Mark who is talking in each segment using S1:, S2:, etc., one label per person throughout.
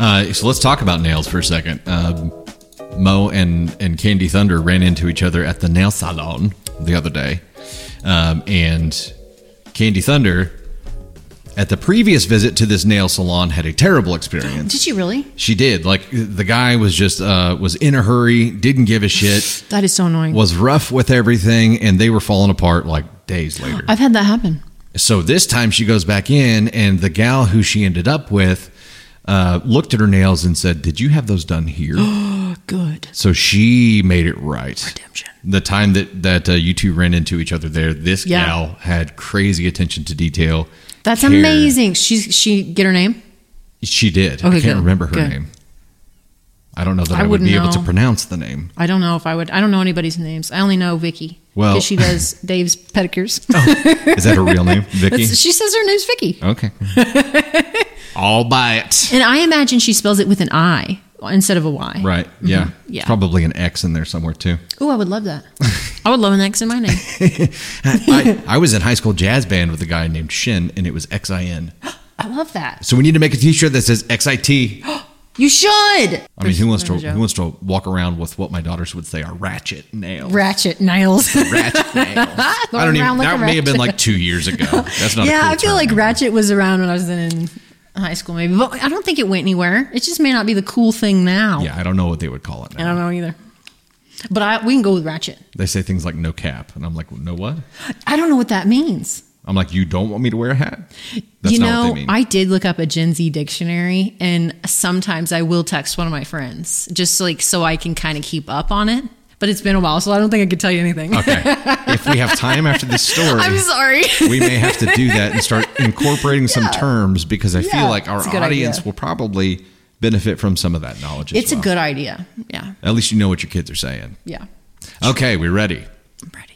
S1: Uh, so let's talk about nails for a second. Um, Mo and, and Candy Thunder ran into each other at the nail salon the other day. Um, and Candy Thunder, at the previous visit to this nail salon, had a terrible experience.
S2: Did she really?
S1: She did. Like the guy was just uh, was in a hurry, didn't give a shit,
S2: That is so annoying.
S1: was rough with everything, and they were falling apart like days later.
S2: I've had that happen.
S1: So this time she goes back in, and the gal who she ended up with uh, looked at her nails and said, "Did you have those done here?"
S2: Good.
S1: so she made it right.
S2: Redemption.
S1: The time that that uh, you two ran into each other there, this
S2: Yeah.
S1: gal had crazy attention to detail.
S2: That's
S1: cared.
S2: amazing. She's she get her name?
S1: She did. I
S2: Okay,
S1: can't
S2: good,
S1: remember her
S2: good.
S1: name. I don't know that
S2: I
S1: I, would
S2: wouldn't
S1: be able to
S2: know.
S1: pronounce the name.
S2: I don't know if I would. I don't know anybody's names. I only know Vicky.
S1: Well-
S2: because she does Dave's pedicures.
S1: Is that her real name, Vicky?
S2: That's- she says her name's Vicky,
S1: okay. I'll buy it.
S2: and I imagine she spells it with an I instead of a Y.
S1: Right. Yeah.
S2: Mm-hmm. Yeah.
S1: Probably an X in there somewhere too.
S2: Oh, I would love that. I would love an X in my name.
S1: I, I was in high school jazz band with a guy named Shin, and it was X I N.
S2: I love that.
S1: So we need to make a T-shirt that says X I T.
S2: You should.
S1: I mean, who wants to
S2: There's a joke.
S1: who wants to walk around with what my daughters would say are ratchet nails?
S2: Ratchet nails.
S1: ratchet nails. I don't even.
S2: like
S1: That may have been like two years ago. That's not. a
S2: yeah,
S1: cool
S2: I feel like
S1: anymore.
S2: Ratchet was around when I was in high school, maybe, but I don't think it went anywhere. It just may not be the cool thing now.
S1: Yeah, I don't know what they would call it
S2: I
S1: now.
S2: don't know either. But I, we can go with Ratchet.
S1: They say things like no cap, and I'm like, no what?
S2: I don't know what that means.
S1: I'm like, you don't want me to wear a hat? That's
S2: you
S1: not
S2: know,
S1: what they mean.
S2: I did look up a Gen Z dictionary, and sometimes I will text one of my friends just like so I can kind of keep up on it. But it's been a while, so I don't think I could tell you anything.
S1: okay. if we have time after this story,
S2: I'm sorry.
S1: we may have to do that and start incorporating some terms because I
S2: Yeah,
S1: feel like our
S2: it's a good
S1: audience
S2: idea.
S1: will probably benefit from some of that knowledge.
S2: It's a good idea. Yeah,
S1: At least you know what your kids are saying.
S2: yeah.
S1: Okay, we ready?
S2: I'm ready.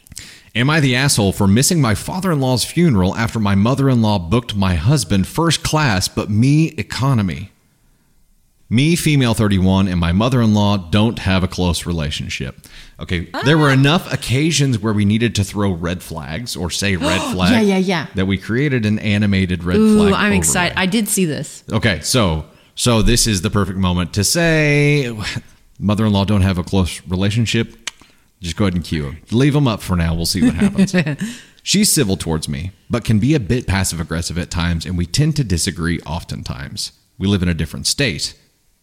S1: Am I the asshole for missing my father in law's funeral after my mother in law booked my husband first class, but me economy? Me, female 31, and my mother in law don't have a close relationship. Okay, there
S2: Ah.
S1: were enough occasions where we needed to throw red flags or say red flag.
S2: Yeah, yeah, yeah.
S1: That we created an animated red
S2: Ooh,
S1: flag.
S2: I'm excited. I did see this.
S1: Okay, so so this is the perfect moment to say mother-in-law don't have a close relationship. Just go ahead and cue them. Leave them up for now. We'll see what happens. She's civil towards me, but can be a bit passive aggressive at times, and we tend to disagree oftentimes. We live in a different state.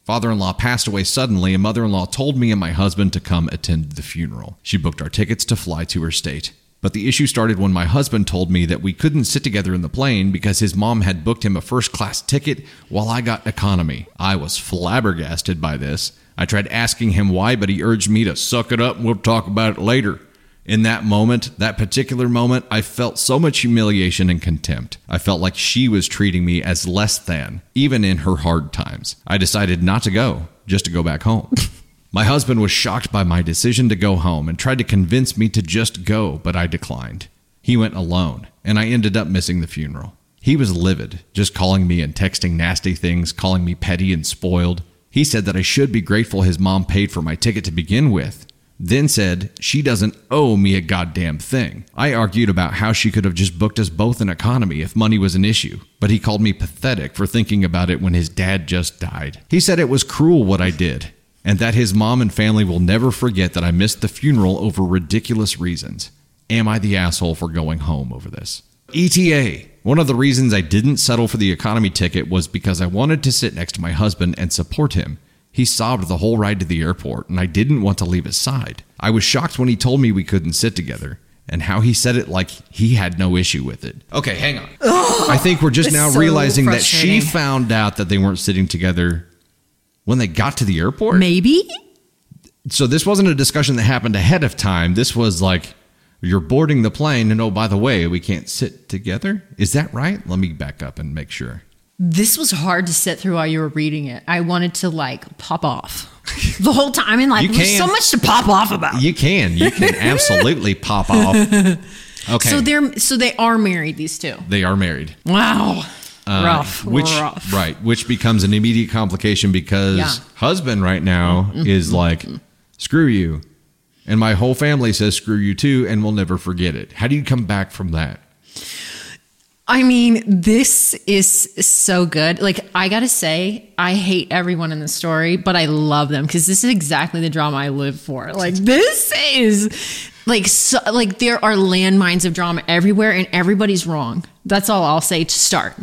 S1: Father in law passed away suddenly, and mother in law told me and my husband to come attend the funeral. She booked our tickets to fly to her state. But the issue started when my husband told me that we couldn't sit together in the plane because his mom had booked him a first class ticket while I got economy. I was flabbergasted by this. I tried asking him why, but he urged me to suck it up and we'll talk about it later. In that moment, that particular moment, I felt so much humiliation and contempt. I felt like she was treating me as less than, even in her hard times. I decided not to go, just to go back home. My husband was shocked by my decision to go home and tried to convince me to just go, but I declined. He went alone, and I ended up missing the funeral. He was livid, just calling me and texting nasty things, calling me petty and spoiled. He said that I should be grateful his mom paid for my ticket to begin with. Then said she doesn't owe me a goddamn thing. I argued about how she could have just booked us both an economy if money was an issue, but he called me pathetic for thinking about it when his dad just died. He said it was cruel what I did, and that his mom and family will never forget that I missed the funeral over ridiculous reasons. Am I the asshole for going home over this? ETA. One of the reasons I didn't settle for the economy ticket was because I wanted to sit next to my husband and support him. He sobbed the whole ride to the airport, and I didn't want to leave his side. I was shocked when he told me we couldn't sit together, and how he said it like he had no issue with it. Okay, hang on. I think we're just now
S2: so
S1: realizing that she found out that they weren't sitting together when they got to the airport.
S2: Maybe.
S1: So this wasn't a discussion that happened ahead of time. This was like you're boarding the plane, and oh, by the way, we can't sit together. Is that right? Let me back up and make sure.
S2: This was hard to sit through while you were reading it. I wanted to like pop off the whole time and like there's so much to pop off about.
S1: You can, you can absolutely pop off. Okay,
S2: So they're so they are married these two.
S1: they are married.
S2: Wow.
S1: Uh,
S2: rough.
S1: which
S2: rough.
S1: right, which becomes an immediate complication because
S2: Yeah. Mm-hmm.
S1: husband right now is like, screw you, and my whole family says screw you too, and we'll never forget it. How do you come back from that?
S2: I mean, this is so good. Like, I gotta say, I hate everyone in the story, but I love them because this is exactly the drama I live for. Like, this is like so, like there are landmines of drama everywhere, and everybody's wrong. That's all I'll say to start.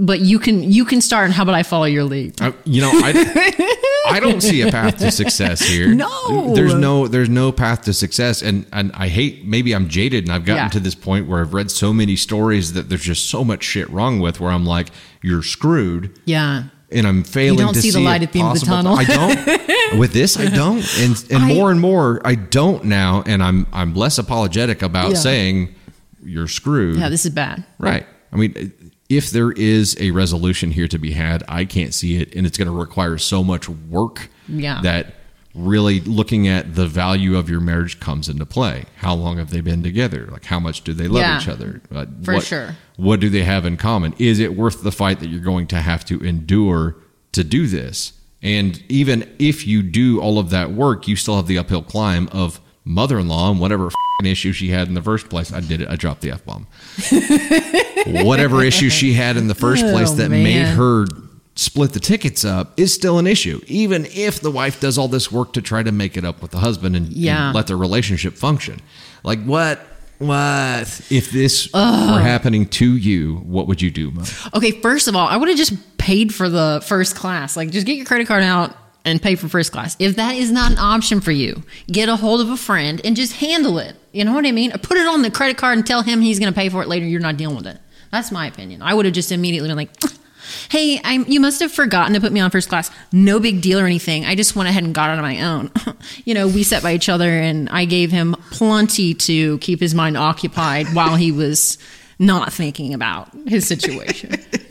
S2: But you can you can start, and how about I follow your lead?
S1: I, you know, I, I don't see a path to success here.
S2: No.
S1: there's no there's no path to success, and and I hate maybe I'm jaded, and I've gotten
S2: Yeah.
S1: to this point where I've read so many stories that there's just so much shit wrong with where I'm like, you're screwed,
S2: Yeah.
S1: and I'm failing.
S2: don't
S1: to
S2: see the light at the end of the tunnel.
S1: I don't. With this, I don't, and and
S2: I-
S1: more and more, I don't now, and I'm I'm less apologetic about
S2: Yeah.
S1: saying you're screwed.
S2: Yeah, this is bad.
S1: Right. I mean, if there is a resolution here to be had, I can't see it, and it's going to require so much work
S2: Yeah.
S1: that really looking at the value of your marriage comes into play. How long have they been together? Like, how much do they love
S2: Yeah.
S1: each other? Uh,
S2: For
S1: what,
S2: sure.
S1: What do they have in common? Is it worth the fight that you're going to have to endure to do this? And even if you do all of that work, you still have the uphill climb of mother-in-law and whatever f***ing issue she had in the first place. I did it. I dropped the f bomb. whatever issue she had in the first oh, place
S2: Oh,
S1: that
S2: man.
S1: made her split the tickets up is still an issue, even if the wife does all this work to try to make it up with the husband and, and let their relationship function. Like what? What if this were happening to you? What would you do, Mo?
S2: Okay, first of all, I would have just paid for the first class. Like, just get your credit card out and pay for first class. If that is not an option for you, get a hold of a friend and just handle it. You know what I mean? Put it on the credit card and tell him he's going to pay for it later. You're not dealing with it. That's my opinion. I would have just immediately been like, "Hey, I'm, you must have forgotten to put me on first class. No big deal or anything. I just went ahead and got it on my own. you know, we sat by each other, and I gave him plenty to keep his mind occupied while he was." Not thinking about his situation.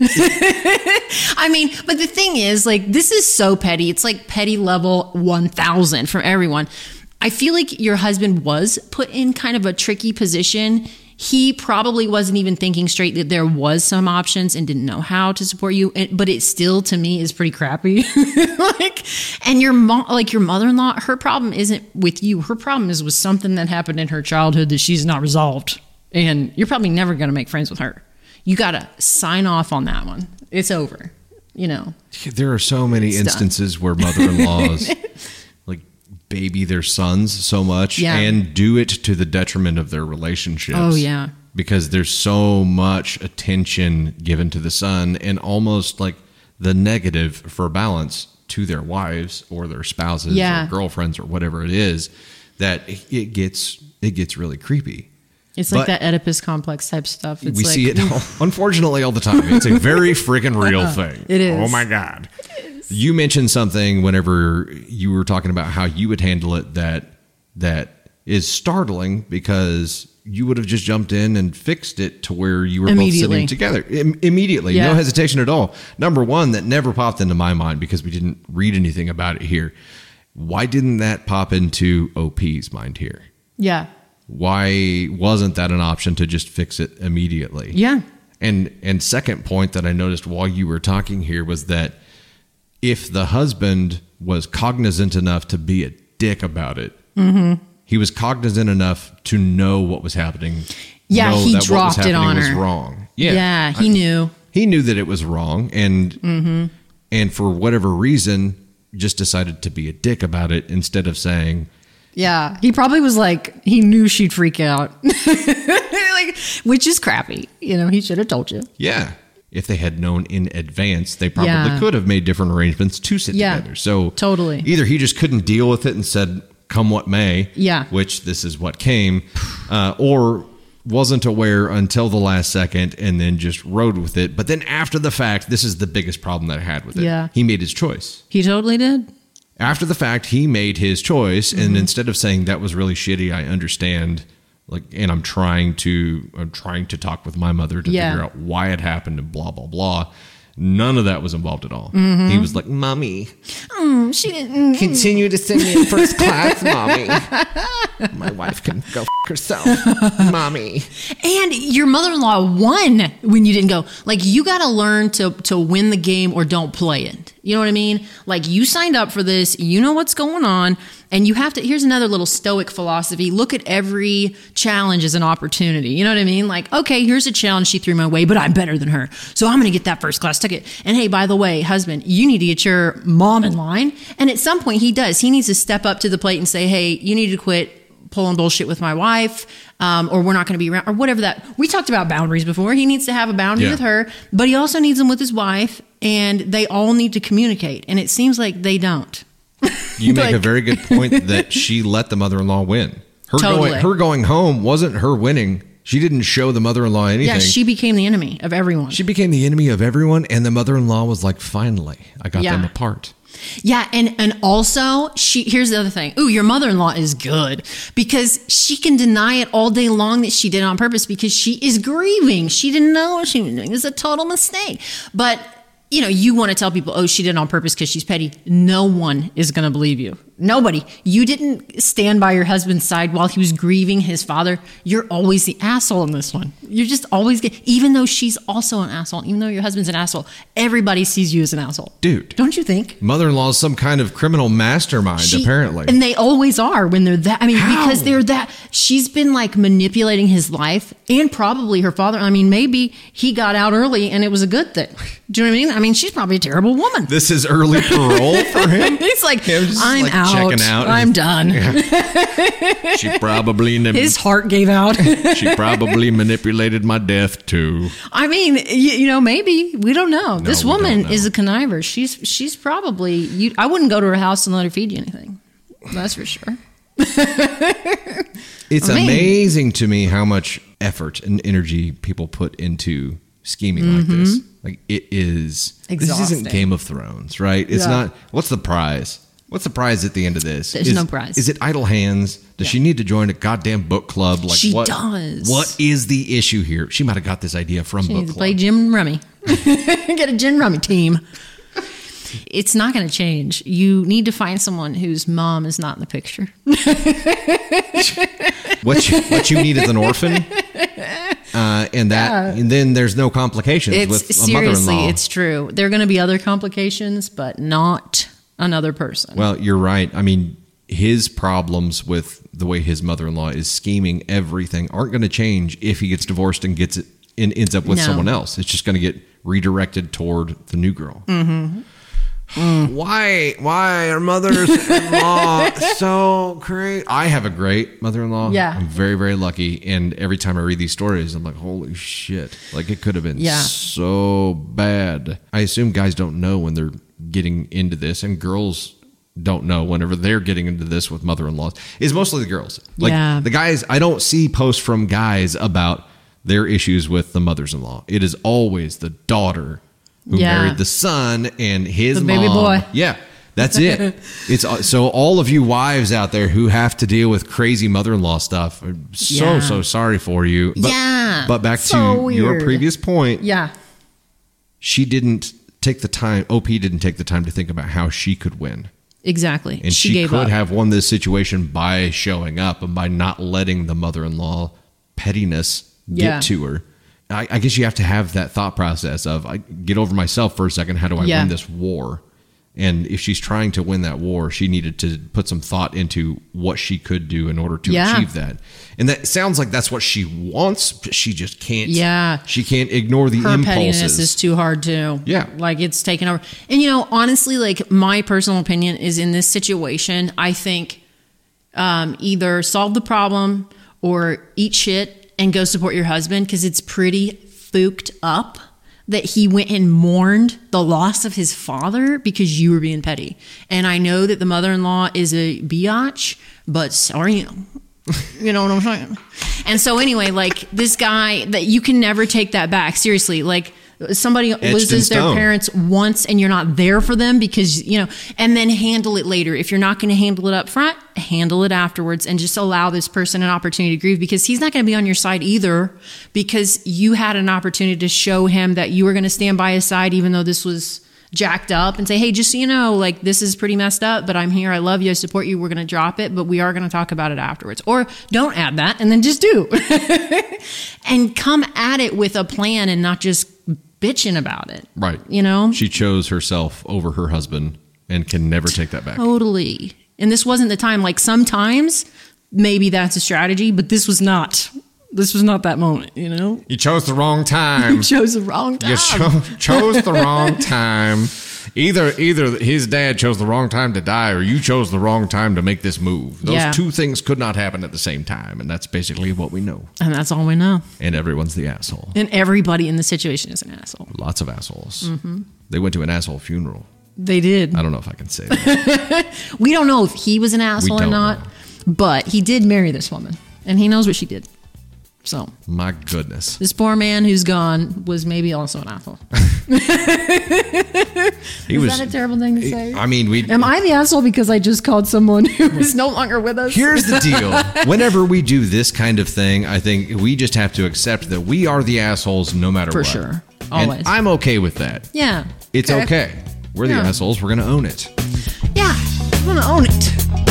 S2: I mean, but the thing is, like, this is so petty. It's like petty level 1000 from everyone. I feel like your husband was put in kind of a tricky position. He probably wasn't even thinking straight that there was some options and didn't know how to support you. But it still, to me, is pretty crappy. like, and your mom, like your mother-in-law, her problem isn't with you. Her problem is with something that happened in her childhood that she's not resolved. And you're probably never going to make friends with her. You got to sign off on that one. It's over. You know.
S1: There are so many
S2: done.
S1: instances where mother-in-laws like baby their sons so much
S2: Yeah.
S1: and do it to the detriment of their relationships.
S2: Oh, yeah.
S1: Because there's so much attention given to the son and almost like the negative for balance to their wives or their spouses
S2: Yeah.
S1: or girlfriends or whatever it is that it gets it gets really creepy.
S2: It's like
S1: But-
S2: that Oedipus complex type stuff. It's
S1: we
S2: like,
S1: see it all, unfortunately all the time. It's a very freaking real uh-huh. thing.
S2: It is.
S1: Oh my god. You mentioned something whenever you were talking about how you would handle it that that is startling because you would have just jumped in and fixed it to where you were both sitting together Im- immediately,
S2: Yeah.
S1: no hesitation at all. Number one, that never popped into my mind because we didn't read anything about it here. Why didn't that pop into OP's mind here?
S2: Yeah.
S1: Why wasn't that an option to just fix it immediately?
S2: Yeah.
S1: And and second point that I noticed while you were talking here was that if the husband was cognizant enough to be a dick about it,
S2: Mm-hmm.
S1: he was cognizant enough to know what was happening.
S2: Yeah, he
S1: that what was
S2: dropped it on
S1: was
S2: her.
S1: wrong.
S2: Yeah.
S1: Yeah,
S2: he
S1: I-
S2: knew.
S1: he knew that it was wrong, and
S2: Mm-hmm.
S1: and for whatever reason, just decided to be a dick about it instead of saying,
S2: Yeah, he probably was like he knew she'd freak out, like which is crappy. You know, he should have told you.
S1: Yeah. If they had known in advance, they probably
S2: Yeah.
S1: could have made different arrangements to sit
S2: Yeah,
S1: together. So
S2: totally.
S1: either he just couldn't deal with it and said, "Come what may,"
S2: Yeah.
S1: which this is what came, uh, or wasn't aware until the last second and then just rode with it. But then after the fact, this is the biggest problem that I had with it.
S2: Yeah.
S1: he made his choice.
S2: He totally did.
S1: After the fact, he made his choice, and
S2: Mm-hmm.
S1: instead of saying that was really shitty, I understand. Like, and I'm trying to, I'm trying to talk with my mother to
S2: Yeah.
S1: figure out why it happened and blah blah blah. None of that was involved at all.
S2: Mm-hmm.
S1: He was like, "Mommy,
S2: She didn't.
S1: continue to send me in first class, mommy. My wife can go f- herself, mommy."
S2: And your mother-in-law won when you didn't go. Like you got to learn to to win the game or don't play it. You know what I mean? Like you signed up for this, you know what's going on, and you have to here's another little stoic philosophy. Look at every challenge as an opportunity. You know what I mean? Like, okay, here's a challenge she threw my way, but I'm better than her. So I'm going to get that first class ticket. And hey, by the way, husband, you need to get your mom in line. And at some point he does. He needs to step up to the plate and say, "Hey, you need to quit pulling bullshit with my wife, um, or we're not going to be around, or whatever that. We talked about boundaries before. He needs to have a boundary
S1: Yeah.
S2: with her, but he also needs them with his wife, and they all need to communicate. And it seems like they don't.
S1: You make a very good point that she let the mother-in-law win. Her
S2: Totally.
S1: going, her going home wasn't her winning. She didn't show the mother-in-law anything.
S2: Yeah, she became the enemy of everyone.
S1: She became the enemy of everyone, and the mother-in-law was like, "Finally, I got
S2: Yeah.
S1: them apart."
S2: Yeah, and and also she here's the other thing. Ooh, your mother-in-law is good because she can deny it all day long that she did it on purpose because she is grieving. She didn't know what she was doing. It's a total mistake. But you know, you want to tell people, oh, she did it on purpose because she's petty. No one is going to believe you. Nobody. You didn't stand by your husband's side while he was grieving his father. You're always the asshole in this one. You're just always, get, even though she's also an asshole, even though your husband's an asshole, everybody sees you as an asshole.
S1: Dude.
S2: Don't you think?
S1: Mother-in-law is some kind of criminal mastermind,
S2: She-
S1: apparently.
S2: And they always are when they're that. I mean,
S1: How?
S2: because they're that. She's been like manipulating his life and probably her father. I mean, maybe he got out early and it was a good thing. Do you know what I mean? I mean, she's probably a terrible woman.
S1: this is early parole for him.
S2: He's like,
S1: Him
S2: I'm
S1: like,
S2: out.
S1: Checking out.
S2: I'm done.
S1: She probably
S2: His heart gave out.
S1: she probably manipulated my death too.
S2: I mean, you, you know, maybe we don't know. this woman
S1: know.
S2: is a conniver. She's she's probably. You, I wouldn't go to her house and let her feed you anything. That's for sure.
S1: It's
S2: I mean-
S1: amazing to me how much effort and energy people put into scheming like this. Like it is. This
S2: Mm-hmm.
S1: Isn't Game of Thrones, right? It's
S2: Yeah.
S1: not. What's the prize? What's the prize at the end of this?
S2: There's
S1: is,
S2: no prize.
S1: Is it idle hands? Does she need to join a goddamn book club? Like
S2: She
S1: what?
S2: does.
S1: What is the issue here? She might have got this idea from
S2: She
S1: book club.
S2: play gin rummy. Get a gin rummy team. It's not going to change. You need to find someone whose mom is not in the picture.
S1: what you, what you need is an orphan. Uh, and that, and then there's no complications
S2: It's
S1: with a
S2: seriously,
S1: mother-in-law.
S2: it's true. There are going to be other complications, but not another person.
S1: Well, you're right. I mean, his problems with the way his mother-in-law is scheming everything aren't going to change if he gets divorced and gets it and ends up with
S2: No.
S1: someone else. It's just going to get redirected toward the new girl.
S2: Mm-hmm.
S1: Why? Why are mothers-in-law so great? I have a great mother-in-law.
S2: Yeah.
S1: I'm very, very lucky. And every time I read these stories, I'm like, holy shit! Like it could have been
S2: Yeah.
S1: so bad. I assume guys don't know when they're getting into this, and girls don't know whenever they're getting into this with mother-in-laws. Is mostly the girls. Like
S2: Yeah.
S1: the guys, I don't see posts from guys about their issues with the mothers-in-law. It is always the daughter who
S2: Yeah.
S1: married the son and his
S2: The baby boy.
S1: Yeah. That's it. it's uh, so all of you wives out there who have to deal with crazy mother-in-law stuff. I'm so
S2: Yeah.
S1: so sorry for you. But,
S2: Yeah.
S1: But back
S2: So
S1: to your previous point
S2: yeah.
S1: she didn't take the time op didn't take the time to think about how she could win
S2: Exactly.
S1: and
S2: she,
S1: she, could
S2: up.
S1: have won this situation by showing up and by not letting the mother-in-law pettiness get
S2: Yeah.
S1: to her I, I guess you have to have that thought process of I get over myself for a second how do i
S2: Yeah.
S1: win this war and if she's trying to win that war she needed to put some thought into what she could do in order to
S2: Yeah.
S1: achieve that and that sounds like that's what she wants but she just can't
S2: Yeah.
S1: she can't ignore the
S2: her
S1: impulses
S2: pettiness is too hard too.
S1: Yeah.
S2: Like it's taken over. And you know, honestly, like my personal opinion is in this situation, I think um, either solve the problem or eat shit and go support your husband because it's pretty fooked up that he went and mourned the loss of his father because you were being petty. And I know that the mother in law is a biatch, but sorry. You know what I'm saying? And so, anyway, like this guy, that you can never take that back. Seriously, like somebody
S3: in
S2: loses their parents once and you're not there for them because you know and then handle it later. If you're not going to handle it up front handle it afterwards and just allow this person an opportunity to grieve because he's not going to be on your side either because you had an opportunity to show him that you were going to stand by his side even though this was jacked up and say hey just so you know like this is pretty messed up but i'm here. I love you. I support you. We're going to drop it but we are going to talk about it afterwards. Or don't add that and then just do. And come at it with a plan and not just bitching about it
S1: Right.
S2: you know
S1: She chose herself over her husband and can never take that back.
S2: Totally. And this wasn't the time. Like sometimes maybe that's a strategy, but this was not. This was not that moment, you know?
S3: You chose the wrong time.
S2: You chose the wrong time.
S3: You cho- chose the wrong time. Either either his dad chose the wrong time to die, or you chose the wrong time to make this move. Those
S2: Yeah.
S1: Two things could not happen at the same time, and that's basically what we know.
S2: and that's all we know.
S1: And everyone's the asshole.
S2: And everybody in the situation is an asshole.
S1: Lots of assholes.
S2: Mm-hmm.
S1: They went to an asshole funeral.
S2: They did.
S1: I don't know if I can say that.
S2: We don't know if he was an asshole or not,
S1: know.
S2: but he did marry this woman and he knows what she did. So
S1: My goodness.
S2: this poor man who's gone was maybe also an asshole.
S1: He
S2: Is
S1: was.
S2: that a terrible thing to say?
S1: I mean, we.
S2: Am I the asshole because I just called someone who is no longer with us?
S1: Here's the deal. Whenever we do this kind of thing, I think we just have to accept that we are the assholes no matter
S2: For
S1: what.
S2: sure.
S1: And
S2: Always.
S1: I'm okay with that.
S2: yeah.
S1: It's okay. We're the
S2: Yeah.
S1: assholes. We're going to own it.
S2: Yeah. I'm going to own it.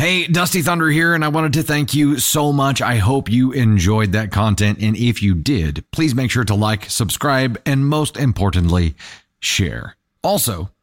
S4: Hey, Dusty Thunder here, and I wanted to thank you so much. I hope you enjoyed that content. And if you did, please make sure to like, subscribe, and most importantly, share. Also,